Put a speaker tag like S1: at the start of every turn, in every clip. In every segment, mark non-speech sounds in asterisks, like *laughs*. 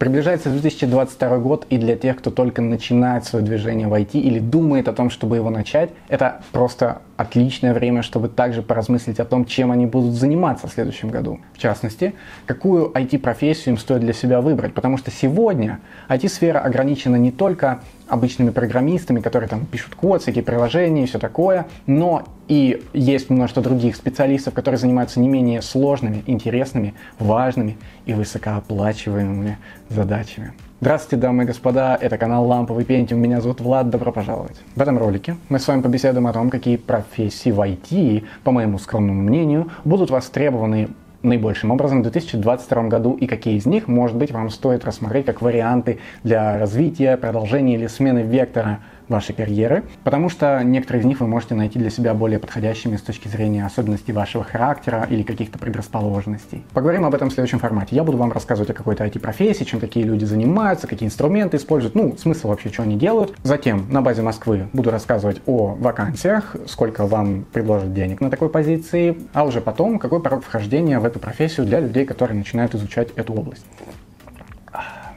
S1: Приближается 2022 год, и для тех, кто только начинает свое движение в IT или думает о том, чтобы его начать, это просто отличное время, чтобы также поразмыслить о том, чем они будут заниматься в следующем году. В частности, какую IT-профессию им стоит для себя выбрать, потому что сегодня IT-сфера ограничена не только обычными программистами, которые там пишут код, всякие приложения и все такое, но и есть множество других специалистов, которые занимаются не менее сложными, интересными, важными и высокооплачиваемыми задачами. Здравствуйте, дамы и господа, это канал Ламповый Пентиум, меня зовут Влад, добро пожаловать. В этом ролике мы с вами побеседуем о том, какие профессии в IT, по моему скромному мнению, будут востребованы наибольшим образом в 2022 году и какие из них, может быть, вам стоит рассмотреть как варианты для развития, продолжения или смены вектора вашей карьеры, потому что некоторые из них вы можете найти для себя более подходящими с точки зрения особенностей вашего характера или каких-то предрасположенностей. Поговорим об этом в следующем формате. Я буду вам рассказывать о какой-то IT-профессии, чем такие люди занимаются, какие инструменты используют, ну, смысл вообще, что они делают. Затем на базе Москвы буду рассказывать о вакансиях, сколько вам предложат денег на такой позиции, а уже потом, какой порог вхождения в эту профессию для людей, которые начинают изучать эту область.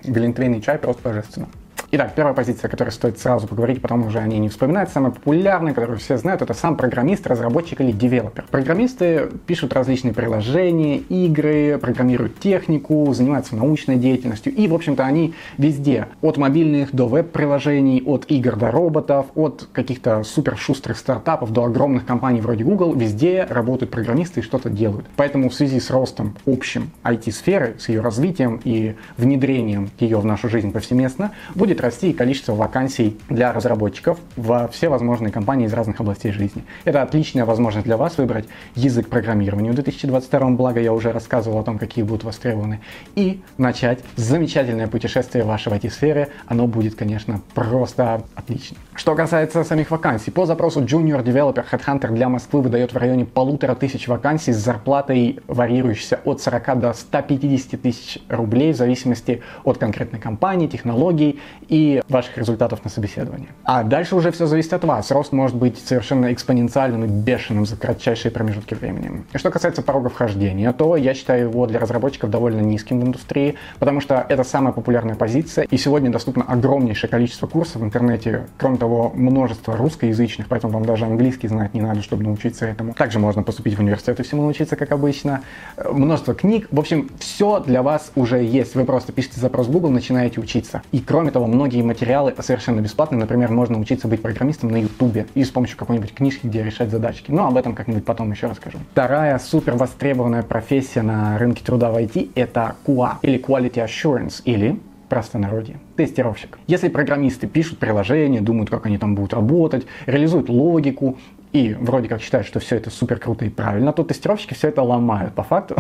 S1: Глинтвейн и чай просто божественно. Итак, первая позиция, о которой стоит сразу поговорить, потом уже о ней не вспоминать, самая популярная, которую все знают, это сам программист, разработчик или девелопер. Программисты пишут различные приложения, игры, программируют технику, занимаются научной деятельностью, и, в общем-то, они везде, от мобильных до веб-приложений, от игр до роботов, от каких-то супер шустрых стартапов до огромных компаний вроде Google, везде работают программисты и что-то делают. Поэтому в связи с ростом общим IT-сферы, с ее развитием и внедрением ее в нашу жизнь повсеместно, будет расти и количество вакансий для разработчиков во все возможные компании из разных областей жизни. Это отличная возможность для вас выбрать язык программирования в 2022, благо я уже рассказывал о том, какие будут востребованы, и начать замечательное путешествие в вашей IT-сфере. Оно будет, конечно, просто отлично. Что касается самих вакансий, по запросу Junior Developer Headhunter для Москвы выдает в районе полутора тысяч вакансий с зарплатой, варьирующейся от 40 до 150 тысяч рублей в зависимости от конкретной компании, технологий и ваших результатов на собеседовании. А дальше уже все зависит от вас. Рост может быть совершенно экспоненциальным и бешеным за кратчайшие промежутки времени. И что касается порога вхождения, то я считаю его для разработчиков довольно низким в индустрии, потому что это самая популярная позиция, и сегодня доступно огромнейшее количество курсов в интернете, кроме того, множество русскоязычных, поэтому вам даже английский знать не надо, чтобы научиться этому. Также можно поступить в университет и всему научиться, как обычно. Множество книг. В общем, все для вас уже есть. Вы просто пишете запрос в Google, начинаете учиться. И кроме того, многие материалы совершенно бесплатные. Например, можно учиться быть программистом на Ютубе и с помощью какой-нибудь книжки, где решать задачки. Но об этом как-нибудь потом еще расскажу. Вторая супер востребованная профессия на рынке труда в IT – это QA или Quality Assurance или простонародье. Тестировщик. Если программисты пишут приложения, думают, как они там будут работать, реализуют логику, и вроде как считают, что все это супер круто и правильно, то тестировщики все это ломают по факту.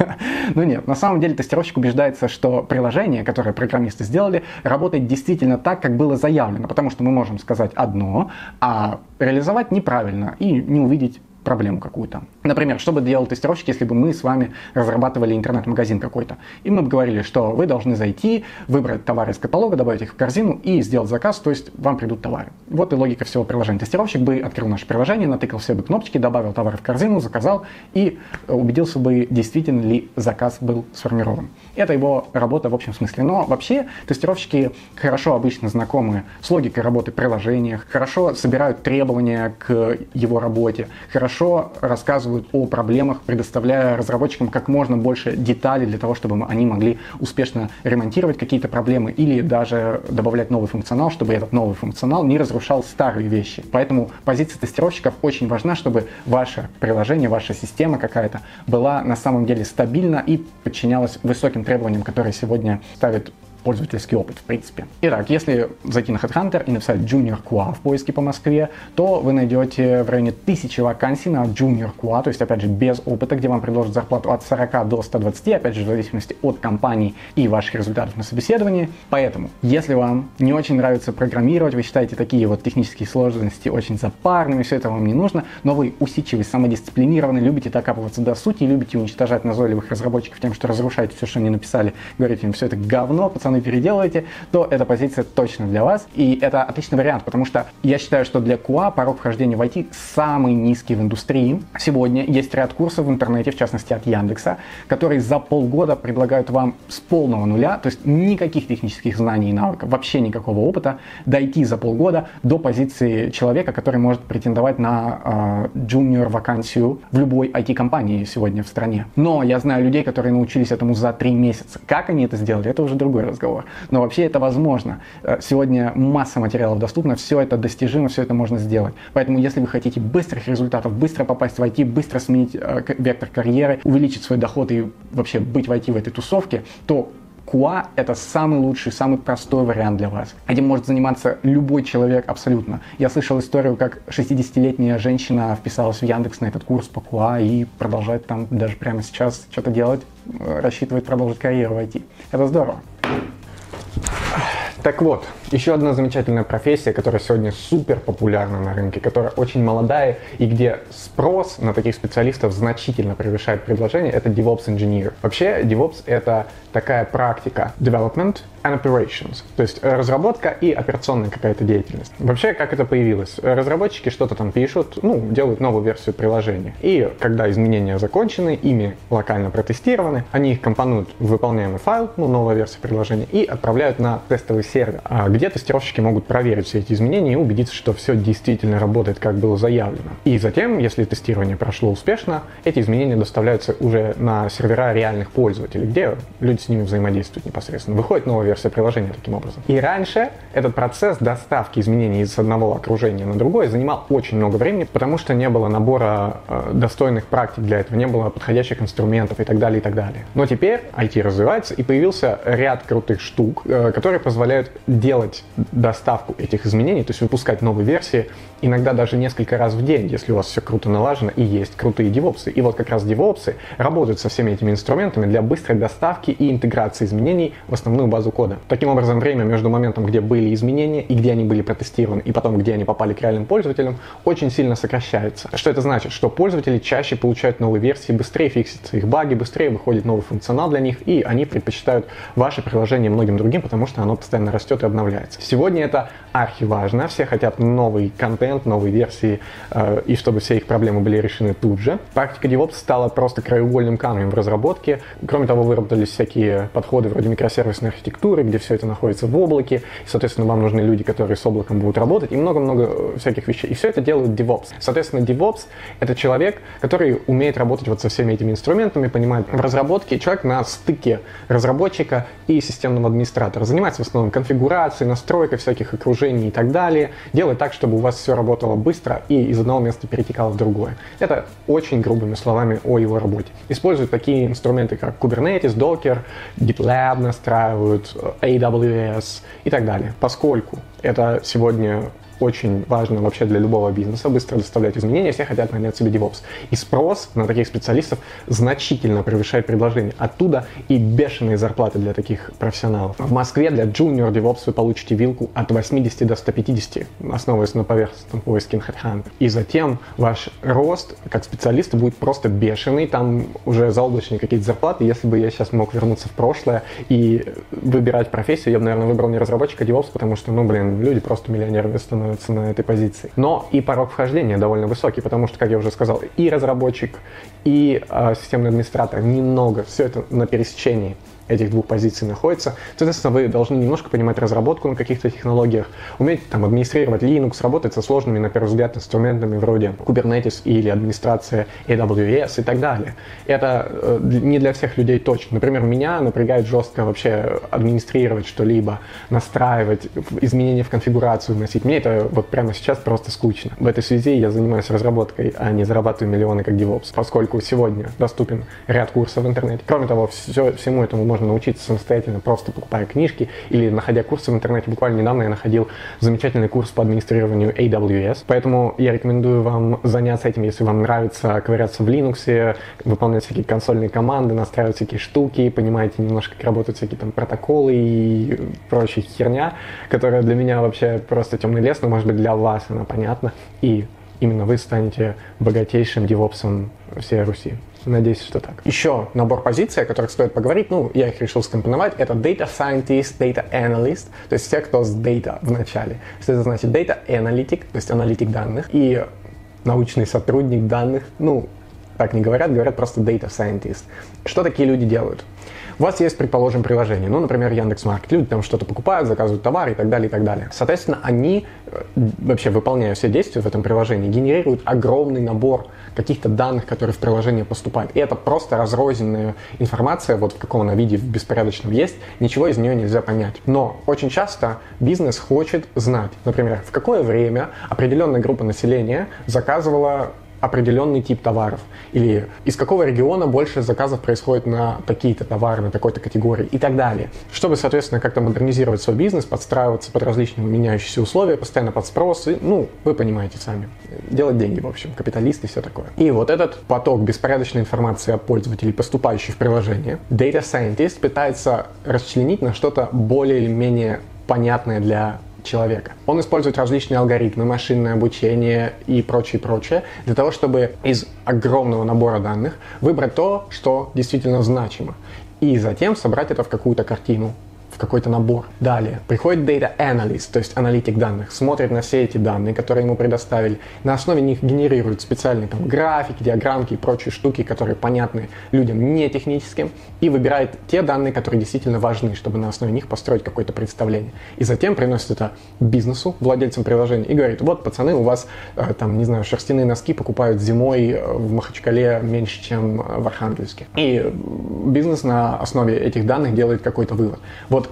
S1: *laughs* Но нет, на самом деле тестировщик убеждается, что приложение, которое программисты сделали, работает действительно так, как было заявлено, потому что мы можем сказать одно, а реализовать неправильно и не увидеть проблему какую-то. Например, что бы делал тестировщик, если бы мы с вами разрабатывали интернет-магазин какой-то. И мы бы говорили, что вы должны зайти, выбрать товары из каталога, добавить их в корзину и сделать заказ, то есть вам придут товары. Вот и логика всего приложения. Тестировщик бы открыл наше приложение, натыкал все бы кнопочки, добавил товары в корзину, заказал и убедился бы, действительно ли заказ был сформирован. Это его работа в общем смысле. Но вообще тестировщики хорошо обычно знакомы с логикой работы приложения, хорошо собирают требования к его работе, хорошо хорошо рассказывают о проблемах, предоставляя разработчикам как можно больше деталей для того, чтобы они могли успешно ремонтировать какие-то проблемы или даже добавлять новый функционал, чтобы этот новый функционал не разрушал старые вещи. Поэтому позиция тестировщиков очень важна, чтобы ваше приложение, ваша система какая-то была на самом деле стабильна и подчинялась высоким требованиям, которые сегодня ставят пользовательский опыт, в принципе. Итак, если зайти на HeadHunter и написать Junior QA в поиске по Москве, то вы найдете в районе тысячи вакансий на Junior QA, то есть, опять же, без опыта, где вам предложат зарплату от 40 до 120, опять же, в зависимости от компании и ваших результатов на собеседовании. Поэтому, если вам не очень нравится программировать, вы считаете такие вот технические сложности очень запарными, все это вам не нужно, но вы усидчивый, самодисциплинированный, любите докапываться до сути, любите уничтожать назойливых разработчиков тем, что разрушаете все, что они написали, говорите им, все это говно, пацаны, пацаны, переделывайте, то эта позиция точно для вас. И это отличный вариант, потому что я считаю, что для QA порог вхождения в IT самый низкий в индустрии. Сегодня есть ряд курсов в интернете, в частности от Яндекса, которые за полгода предлагают вам с полного нуля, то есть никаких технических знаний и навыков, вообще никакого опыта, дойти за полгода до позиции человека, который может претендовать на э, junior вакансию в любой IT-компании сегодня в стране. Но я знаю людей, которые научились этому за три месяца. Как они это сделали, это уже другой разговор. Но вообще это возможно. Э, сегодня масса материалов доступна, все это достижимо, все это можно сделать. Поэтому если вы хотите быстрых результатов, быстро попасть в IT, быстро сменить э, вектор карьеры, увеличить свой доход и вообще быть в IT в этой тусовке, то QA — это самый лучший, самый простой вариант для вас. Этим может заниматься любой человек абсолютно. Я слышал историю, как 60-летняя женщина вписалась в Яндекс на этот курс по QA и продолжает там даже прямо сейчас что-то делать, э, рассчитывает продолжить карьеру в IT. Это здорово. Так вот, еще одна замечательная профессия, которая сегодня супер популярна на рынке, которая очень молодая и где спрос на таких специалистов значительно превышает предложение, это DevOps Engineer. Вообще, DevOps — это такая практика Development and Operations, то есть разработка и операционная какая-то деятельность. Вообще, как это появилось? Разработчики что-то там пишут, ну, делают новую версию приложения. И когда изменения закончены, ими локально протестированы, они их компонуют в выполняемый файл, ну, новая версия приложения, и отправляют на тестовый сервер, а где тестировщики могут проверить все эти изменения и убедиться, что все действительно работает, как было заявлено. И затем, если тестирование прошло успешно, эти изменения доставляются уже на сервера реальных пользователей, где люди с ними взаимодействуют непосредственно. Выходит новая версия приложения таким образом. И раньше этот процесс доставки изменений из одного окружения на другое занимал очень много времени, потому что не было набора э, достойных практик для этого, не было подходящих инструментов и так далее, и так далее. Но теперь IT развивается и появился ряд крутых штук, э, которые позволяют делать доставку этих изменений, то есть выпускать новые версии, иногда даже несколько раз в день, если у вас все круто налажено и есть крутые девопсы. И вот как раз девопсы работают со всеми этими инструментами для быстрой доставки и интеграции изменений в основную базу кода. Таким образом, время между моментом, где были изменения и где они были протестированы, и потом, где они попали к реальным пользователям, очень сильно сокращается. Что это значит? Что пользователи чаще получают новые версии, быстрее фиксятся их баги, быстрее выходит новый функционал для них, и они предпочитают ваше приложение многим другим, потому что оно постоянно растет и обновляется. Сегодня это архиважно, все хотят новый контент, новые версии, э, и чтобы все их проблемы были решены тут же. Практика DevOps стала просто краеугольным камнем в разработке. Кроме того, выработались всякие подходы вроде микросервисной архитектуры, где все это находится в облаке, и, соответственно, вам нужны люди, которые с облаком будут работать, и много-много э, всяких вещей. И все это делают DevOps. Соответственно, DevOps — это человек, который умеет работать вот со всеми этими инструментами, понимает в разработке, человек на стыке разработчика и системного администратора. Занимается в основном конфигурацией, настройкой всяких окружений и так далее. Делает так, чтобы у вас все работало быстро и из одного места перетекало в другое. Это очень грубыми словами о его работе. Используют такие инструменты, как Kubernetes, Docker, GitLab настраивают, AWS и так далее. Поскольку это сегодня очень важно вообще для любого бизнеса, быстро доставлять изменения, все хотят нанять себе DevOps. И спрос на таких специалистов значительно превышает предложение. Оттуда и бешеные зарплаты для таких профессионалов. В Москве для Junior DevOps вы получите вилку от 80 до 150, основываясь на поверхностном поиске HeadHunter. И затем ваш рост как специалиста будет просто бешеный, там уже заоблачные какие-то зарплаты. Если бы я сейчас мог вернуться в прошлое и выбирать профессию, я бы, наверное, выбрал не разработчика DevOps, потому что, ну, блин, люди просто миллионерами становятся становятся на этой позиции. Но и порог вхождения довольно высокий, потому что, как я уже сказал, и разработчик, и э, системный администратор немного, все это на пересечении этих двух позиций находится. Соответственно, вы должны немножко понимать разработку на каких-то технологиях, уметь там администрировать Linux, работать со сложными, на первый взгляд, инструментами вроде Kubernetes или администрация AWS и так далее. Это э, не для всех людей точно. Например, меня напрягает жестко вообще администрировать что-либо, настраивать, изменения в конфигурацию вносить. Мне это вот прямо сейчас просто скучно. В этой связи я занимаюсь разработкой, а не зарабатываю миллионы как DevOps, поскольку сегодня доступен ряд курсов в интернете. Кроме того, все, всему этому можно научиться самостоятельно, просто покупая книжки или находя курсы в интернете. Буквально недавно я находил замечательный курс по администрированию AWS, поэтому я рекомендую вам заняться этим, если вам нравится ковыряться в Linux, выполнять всякие консольные команды, настраивать всякие штуки, понимаете немножко, как работают всякие там протоколы и прочая херня, которая для меня вообще просто темный лес, но может быть для вас она понятна. И именно вы станете богатейшим девопсом всей Руси. Надеюсь, что так. Еще набор позиций, о которых стоит поговорить, ну, я их решил скомпоновать, это Data Scientist, Data Analyst, то есть те, кто с Data в начале. Что это значит? Data Analytic, то есть аналитик данных, и научный сотрудник данных, ну, так не говорят, говорят просто Data Scientist. Что такие люди делают? У вас есть, предположим, приложение, ну, например, Яндекс.Маркет. Люди там что-то покупают, заказывают товары и так далее, и так далее. Соответственно, они, э, вообще выполняя все действия в этом приложении, генерируют огромный набор каких-то данных, которые в приложение поступают. И это просто разрозненная информация, вот в каком она виде в беспорядочном есть, ничего из нее нельзя понять. Но очень часто бизнес хочет знать, например, в какое время определенная группа населения заказывала определенный тип товаров, или из какого региона больше заказов происходит на такие-то товары, на такой-то категории и так далее. Чтобы, соответственно, как-то модернизировать свой бизнес, подстраиваться под различные меняющиеся условия, постоянно под спрос, и, ну, вы понимаете сами, делать деньги, в общем, капиталисты и все такое. И вот этот поток беспорядочной информации от пользователей, поступающий в приложение, Data Scientist пытается расчленить на что-то более или менее понятное для человека. Он использует различные алгоритмы, машинное обучение и прочее, прочее, для того, чтобы из огромного набора данных выбрать то, что действительно значимо, и затем собрать это в какую-то картину, какой-то набор. Далее приходит data analyst, то есть аналитик данных, смотрит на все эти данные, которые ему предоставили, на основе них генерирует специальные там графики, диаграммки и прочие штуки, которые понятны людям не техническим, и выбирает те данные, которые действительно важны, чтобы на основе них построить какое-то представление. И затем приносит это бизнесу, владельцам приложения, и говорит, вот, пацаны, у вас э, там, не знаю, шерстяные носки покупают зимой э, в Махачкале меньше, чем э, в Архангельске. И бизнес на основе этих данных делает какой-то вывод. Вот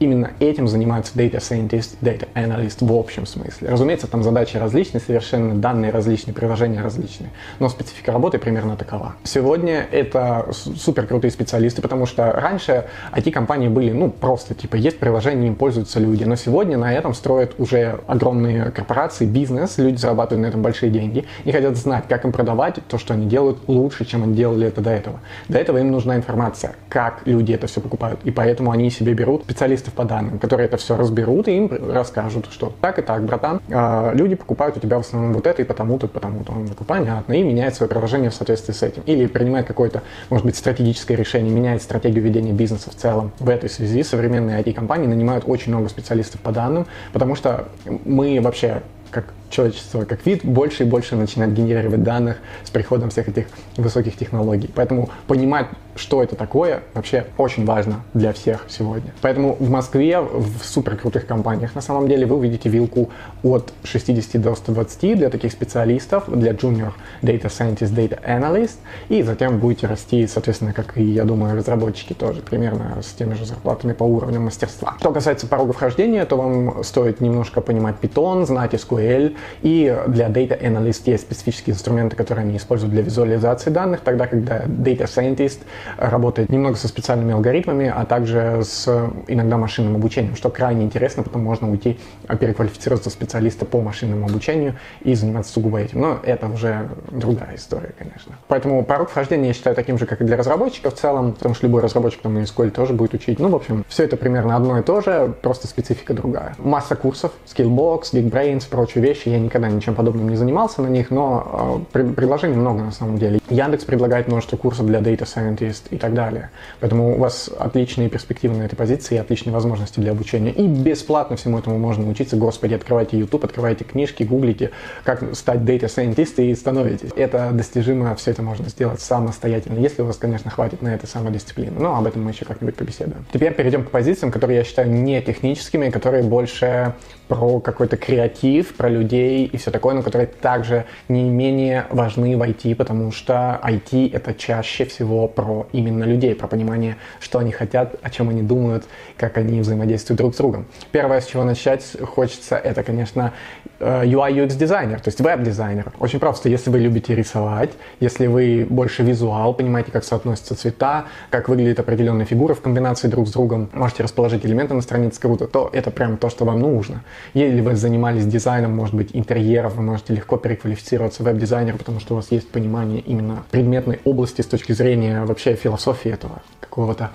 S1: именно этим занимаются data scientist, data analyst в общем смысле. Разумеется, там задачи различные, совершенно данные различные, приложения различные, но специфика работы примерно такова. Сегодня это супер крутые специалисты, потому что раньше IT-компании были, ну, просто, типа, есть приложение, им пользуются люди, но сегодня на этом строят уже огромные корпорации, бизнес, люди зарабатывают на этом большие деньги и хотят знать, как им продавать то, что они делают лучше, чем они делали это до этого. До этого им нужна информация, как люди это все покупают, и поэтому они себе берут специалистов по данным, которые это все разберут и им расскажут, что так и так, братан, а, люди покупают у тебя в основном вот это и потому-то, потому-то. Он такой, понятно, и меняет свое приложение в соответствии с этим. Или принимает какое-то, может быть, стратегическое решение, меняет стратегию ведения бизнеса в целом. В этой связи современные IT-компании нанимают очень много специалистов по данным, потому что мы вообще как человечество, как вид, больше и больше начинает генерировать данных с приходом всех этих высоких технологий. Поэтому понимать, что это такое, вообще очень важно для всех сегодня. Поэтому в Москве, в супер крутых компаниях, на самом деле, вы увидите вилку от 60 до 120 для таких специалистов, для junior data scientist, data analyst, и затем будете расти, соответственно, как и, я думаю, разработчики тоже, примерно с теми же зарплатами по уровню мастерства. Что касается порога вхождения, то вам стоит немножко понимать Python, знать SQL, и для Data Analyst есть специфические инструменты, которые они используют для визуализации данных, тогда когда Data Scientist работает немного со специальными алгоритмами, а также с иногда машинным обучением, что крайне интересно, потому можно уйти, а, переквалифицироваться специалиста по машинному обучению и заниматься сугубо этим. Но это уже другая история, конечно. Поэтому порог вхождения я считаю таким же, как и для разработчиков в целом, потому что любой разработчик там и SQL тоже будет учить. Ну, в общем, все это примерно одно и то же, просто специфика другая. Масса курсов, Skillbox, Geekbrains, прочие вещи я никогда ничем подобным не занимался на них, но э, предложений много на самом деле. Яндекс предлагает множество курсов для Data Scientist и так далее. Поэтому у вас отличные перспективы на этой позиции, отличные возможности для обучения. И бесплатно всему этому можно учиться. Господи, открывайте YouTube, открывайте книжки, гуглите, как стать Data Scientist и становитесь. Это достижимо, все это можно сделать самостоятельно, если у вас, конечно, хватит на это самодисциплины. Но об этом мы еще как-нибудь побеседуем. Теперь перейдем к позициям, которые я считаю не техническими, которые больше про какой-то креатив, про людей и все такое, но которые также не менее важны в IT, потому что IT это чаще всего про именно людей, про понимание, что они хотят, о чем они думают, как они взаимодействуют друг с другом. Первое, с чего начать хочется, это, конечно, UI UX дизайнер, то есть веб-дизайнер. Очень просто, если вы любите рисовать, если вы больше визуал, понимаете, как соотносятся цвета, как выглядит определенная фигура в комбинации друг с другом, можете расположить элементы на странице круто, то это прям то, что вам нужно. Если вы занимались дизайном, может быть, интерьеров, вы можете легко переквалифицироваться веб-дизайнер, потому что у вас есть понимание именно предметной области с точки зрения вообще философии этого какого-то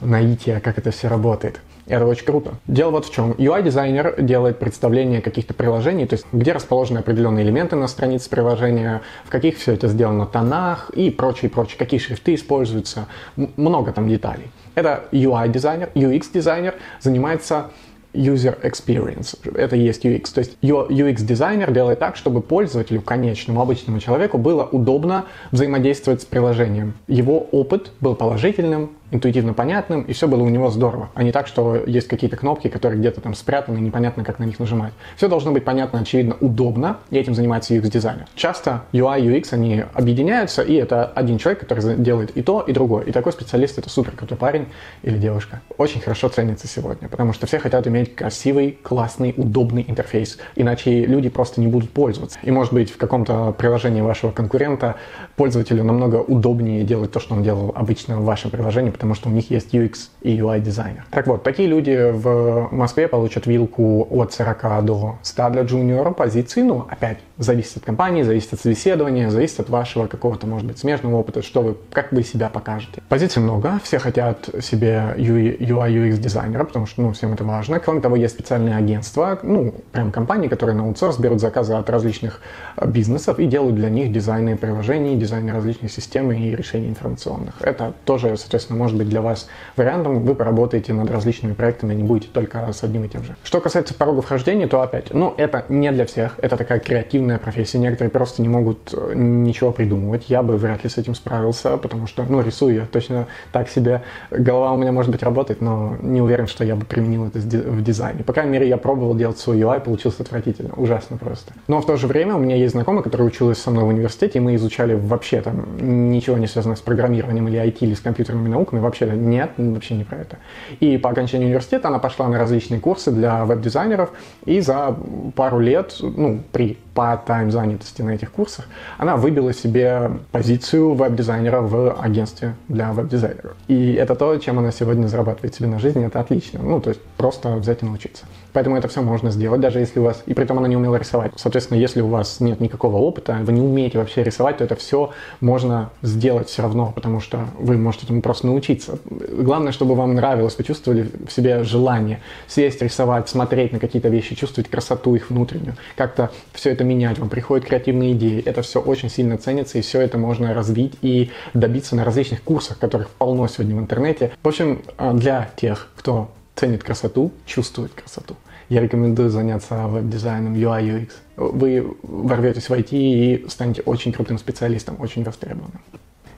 S1: наития, как это все работает. Это очень круто. Дело вот в чем. UI-дизайнер делает представление каких-то приложений, то есть где расположены определенные элементы на странице приложения, в каких все это сделано тонах и прочее, прочее, какие шрифты используются. Много там деталей. Это UI-дизайнер, UX-дизайнер занимается user experience. Это есть UX. То есть UX-дизайнер делает так, чтобы пользователю, конечному, обычному человеку было удобно взаимодействовать с приложением. Его опыт был положительным, интуитивно понятным, и все было у него здорово, а не так, что есть какие-то кнопки, которые где-то там спрятаны, и непонятно, как на них нажимать. Все должно быть понятно, очевидно, удобно, и этим занимается UX-дизайнер. Часто UI, UX, они объединяются, и это один человек, который делает и то, и другое. И такой специалист — это супер крутой парень или девушка. Очень хорошо ценится сегодня, потому что все хотят иметь красивый, классный, удобный интерфейс, иначе люди просто не будут пользоваться. И, может быть, в каком-то приложении вашего конкурента пользователю намного удобнее делать то, что он делал обычно в вашем приложении, потому что у них есть UX и UI дизайнер. Так вот, такие люди в Москве получат вилку от 40 до 100 для джуниора позиции, ну, опять, зависит от компании, зависит от собеседования, зависит от вашего какого-то, может быть, смежного опыта, что вы, как вы себя покажете. Позиций много, все хотят себе UI, UX дизайнера, потому что, ну, всем это важно. Кроме того, есть специальные агентства, ну, прям компании, которые на аутсорс берут заказы от различных э, бизнесов и делают для них дизайны приложений, дизайны различных систем и решений информационных. Это тоже, соответственно, может быть для вас вариантом, вы поработаете над различными проектами, не будете только с одним и тем же. Что касается порога вхождения, то опять, ну, это не для всех, это такая креативная профессия, некоторые просто не могут э, ничего придумывать, я бы вряд ли с этим справился, потому что, ну, рисую я точно так себе, голова у меня, может быть, работает, но не уверен, что я бы применил это в дизайне. По крайней мере, я пробовал делать свой UI, получилось отвратительно, ужасно просто. Но в то же время у меня есть знакомый, который училась со мной в университете, и мы изучали вообще там ничего не связанное с программированием или IT или с компьютерными науками, вообще нет, вообще не про это. И по окончании университета она пошла на различные курсы для веб-дизайнеров, и за пару лет, ну, при part-time занятости на этих курсах, она выбила себе позицию веб-дизайнера в агентстве для веб-дизайнеров. И это то, чем она сегодня зарабатывает себе на жизнь, это отлично. Ну, то есть просто взять и научиться. Поэтому это все можно сделать, даже если у вас... И при этом она не умела рисовать. Соответственно, если у вас нет никакого опыта, вы не умеете вообще рисовать, то это все можно сделать все равно, потому что вы можете этому просто научиться. Главное, чтобы вам нравилось, вы чувствовали в себе желание сесть, рисовать, смотреть на какие-то вещи, чувствовать красоту их внутреннюю. Как-то все это менять, вам приходят креативные идеи. Это все очень сильно ценится, и все это можно развить и добиться на различных курсах, которых полно сегодня в интернете. В общем, а, для тех, кто ценит красоту, чувствует красоту. Я рекомендую заняться веб-дизайном UI UX. Вы ворветесь в IT и станете очень крутым специалистом, очень востребованным.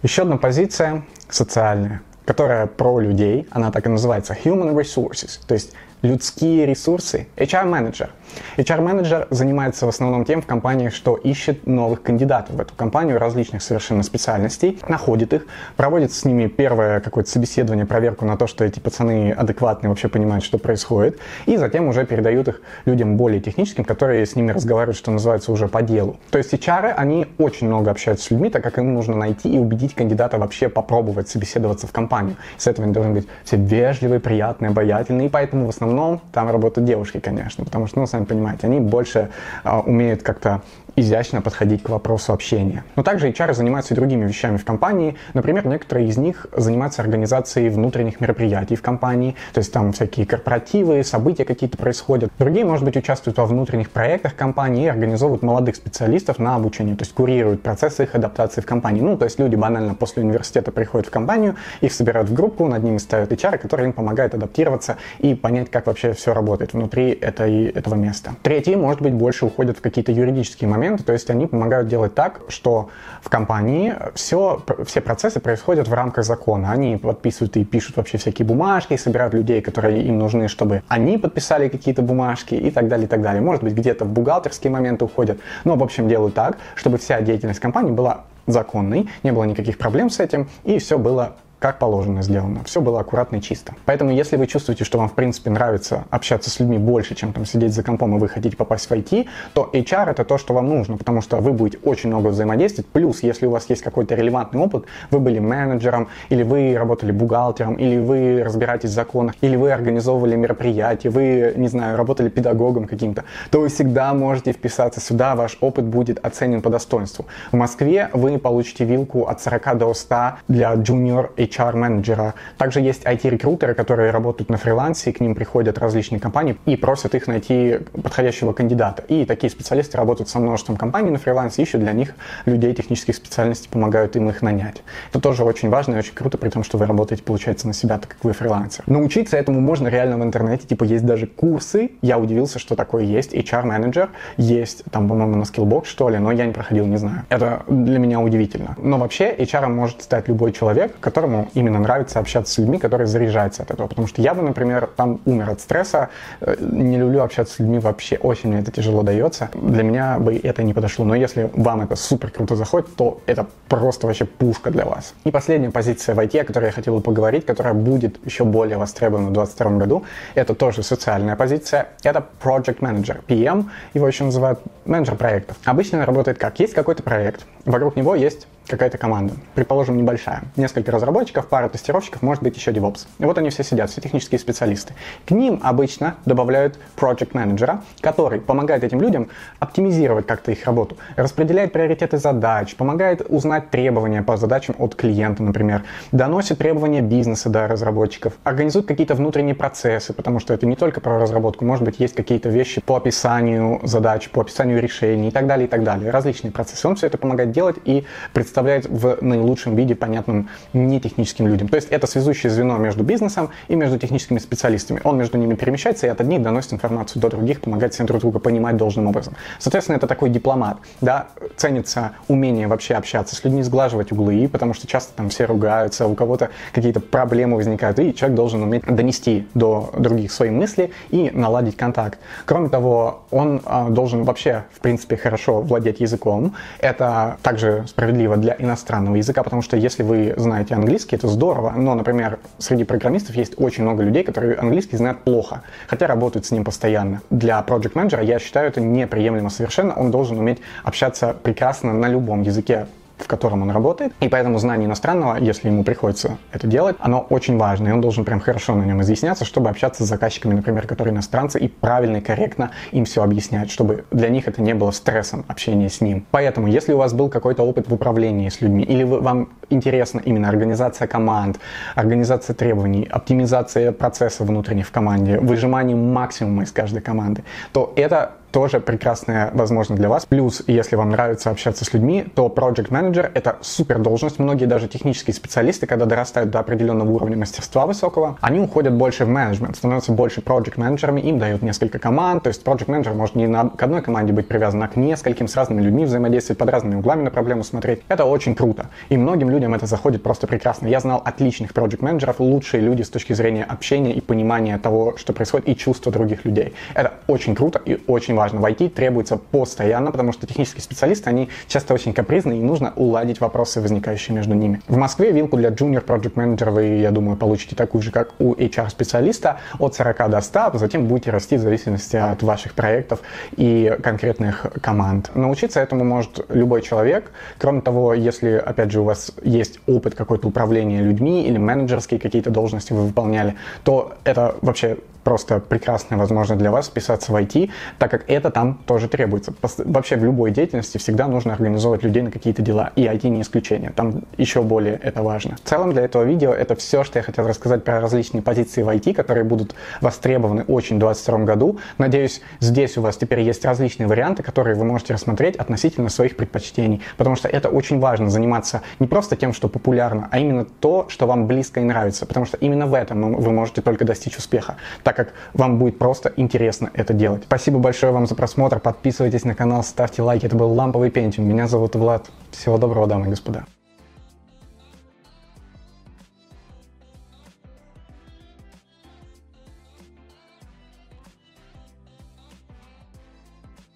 S1: Еще одна позиция социальная, которая про людей, она так и называется Human Resources, то есть людские ресурсы, HR-менеджер. HR-менеджер занимается в основном тем в компаниях, что ищет новых кандидатов в эту компанию различных совершенно специальностей, находит их, проводит с ними первое какое-то собеседование, проверку на то, что эти пацаны адекватные, вообще понимают, что происходит, и затем уже передают их людям более техническим, которые с ними разговаривают, что называется, уже по делу. То есть HR, они очень много общаются с людьми, так как им нужно найти и убедить кандидата вообще попробовать собеседоваться в компанию. С этого они должны быть все вежливые, приятные, обаятельные, и поэтому в основном там работают девушки, конечно, потому что, ну, сами понимаете, они больше а, умеют как-то изящно подходить к вопросу общения. Но также HR занимаются и другими вещами в компании. Например, некоторые из них занимаются организацией внутренних мероприятий в компании, то есть там всякие корпоративы, события какие-то происходят. Другие, может быть, участвуют во внутренних проектах компании и организовывают молодых специалистов на обучение, то есть курируют процессы их адаптации в компании. Ну, то есть люди банально после университета приходят в компанию, их собирают в группу, над ними ставят HR, который им помогает адаптироваться и понять, как вообще все работает внутри этой, этого места. Третьи, может быть, больше уходят в какие-то юридические моменты, то есть они помогают делать так, что в компании все, все процессы происходят в рамках закона. Они подписывают и пишут вообще всякие бумажки, собирают людей, которые им нужны, чтобы они подписали какие-то бумажки и так далее, и так далее. Может быть, где-то в бухгалтерские моменты уходят. Но, в общем, делают так, чтобы вся деятельность компании была законной, не было никаких проблем с этим, и все было как положено сделано. Все было аккуратно и чисто. Поэтому, если вы чувствуете, что вам, в принципе, нравится общаться с людьми больше, чем там сидеть за компом, и вы хотите попасть в IT, то HR это то, что вам нужно, потому что вы будете очень много взаимодействовать. Плюс, если у вас есть какой-то релевантный опыт, вы были менеджером, или вы работали бухгалтером, или вы разбираетесь в законах, или вы организовывали мероприятия, вы, не знаю, работали педагогом каким-то, то вы всегда можете вписаться сюда, ваш опыт будет оценен по достоинству. В Москве вы получите вилку от 40 до 100 для junior HR-менеджера. Также есть IT-рекрутеры, которые работают на фрилансе, и к ним приходят различные компании и просят их найти подходящего кандидата. И такие специалисты работают со множеством компаний на фрилансе, ищут для них людей технических специальностей, помогают им их нанять. Это тоже очень важно и очень круто, при том, что вы работаете, получается, на себя, так как вы фрилансер. Научиться этому можно реально в интернете, типа есть даже курсы. Я удивился, что такое есть. HR-менеджер есть, там, по-моему, на Skillbox, что ли, но я не проходил, не знаю. Это для меня удивительно. Но вообще HR может стать любой человек, которому именно нравится общаться с людьми, которые заряжаются от этого. Потому что я бы, например, там умер от стресса, э, не люблю общаться с людьми вообще, очень мне это тяжело дается. Для меня бы это не подошло. Но если вам это супер круто заходит, то это просто вообще пушка для вас. И последняя позиция в IT, о которой я хотел бы поговорить, которая будет еще более востребована в 2022 году, это тоже социальная позиция. Это Project Manager, PM, его еще называют менеджер проектов. Обычно работает как? Есть какой-то проект, вокруг него есть какая-то команда, предположим, небольшая, несколько разработчиков, пара тестировщиков, может быть, еще DevOps. И вот они все сидят, все технические специалисты. К ним обычно добавляют project менеджера, который помогает этим людям оптимизировать как-то их работу, распределяет приоритеты задач, помогает узнать требования по задачам от клиента, например, доносит требования бизнеса до разработчиков, организует какие-то внутренние процессы, потому что это не только про разработку, может быть, есть какие-то вещи по описанию задач, по описанию решений и так далее, и так далее, различные процессы. Он все это помогает делать и представляет представляет в наилучшем виде, понятным не техническим людям. То есть это связующее звено между бизнесом и между техническими специалистами. Он между ними перемещается и от одних доносит информацию до других, помогает всем друг друга понимать должным образом. Соответственно, это такой дипломат. Да? Ценится умение вообще общаться с людьми, сглаживать углы, потому что часто там все ругаются, у кого-то какие-то проблемы возникают, и человек должен уметь донести до других свои мысли и наладить контакт. Кроме того, он э, должен вообще, в принципе, хорошо владеть языком. Это также справедливо для для иностранного языка, потому что если вы знаете английский, это здорово, но, например, среди программистов есть очень много людей, которые английский знают плохо, хотя работают с ним постоянно. Для project менеджера я считаю это неприемлемо совершенно, он должен уметь общаться прекрасно на любом языке в котором он работает. И поэтому знание иностранного, если ему приходится это делать, оно очень важно, и он должен прям хорошо на нем изъясняться, чтобы общаться с заказчиками, например, которые иностранцы, и правильно и корректно им все объяснять, чтобы для них это не было стрессом общение с ним. Поэтому, если у вас был какой-то опыт в управлении с людьми, или вы, вам интересна именно организация команд, организация требований, оптимизация процесса внутренних в команде, выжимание максимума из каждой команды, то это тоже прекрасная возможность для вас. Плюс, если вам нравится общаться с людьми, то Project Manager — это супер должность. Многие даже технические специалисты, когда дорастают до определенного уровня мастерства высокого, они уходят больше в менеджмент, становятся больше Project менеджерами, им дают несколько команд. То есть Project Manager может не на, к одной команде быть привязан, а к нескольким, с разными людьми взаимодействовать, под разными углами на проблему смотреть. Это очень круто. И многим людям это заходит просто прекрасно. Я знал отличных Project менеджеров, лучшие люди с точки зрения общения и понимания того, что происходит, и чувства других людей. Это очень круто и очень важно. В IT требуется постоянно, потому что технические специалисты, они часто очень капризны, и нужно уладить вопросы, возникающие между ними. В Москве вилку для junior project manager вы, я думаю, получите такую же, как у HR-специалиста, от 40 до 100, а затем будете расти в зависимости от ваших проектов и конкретных команд. Научиться этому может любой человек. Кроме того, если, опять же, у вас есть опыт какой-то управления людьми или менеджерские какие-то должности вы выполняли, то это вообще просто прекрасная возможность для вас вписаться в IT, так как это там тоже требуется. Вообще в любой деятельности всегда нужно организовывать людей на какие-то дела, и IT не исключение. Там еще более это важно. В целом для этого видео это все, что я хотел рассказать про различные позиции в IT, которые будут востребованы очень в 2022 году. Надеюсь, здесь у вас теперь есть различные варианты, которые вы можете рассмотреть относительно своих предпочтений, потому что это очень важно заниматься не просто тем, что популярно, а именно то, что вам близко и нравится, потому что именно в этом вы можете только достичь успеха. Как вам будет просто интересно это делать. Спасибо большое вам за просмотр, подписывайтесь на канал, ставьте лайки. Это был Ламповый Пентиум. Меня зовут Влад. Всего доброго, дамы и господа.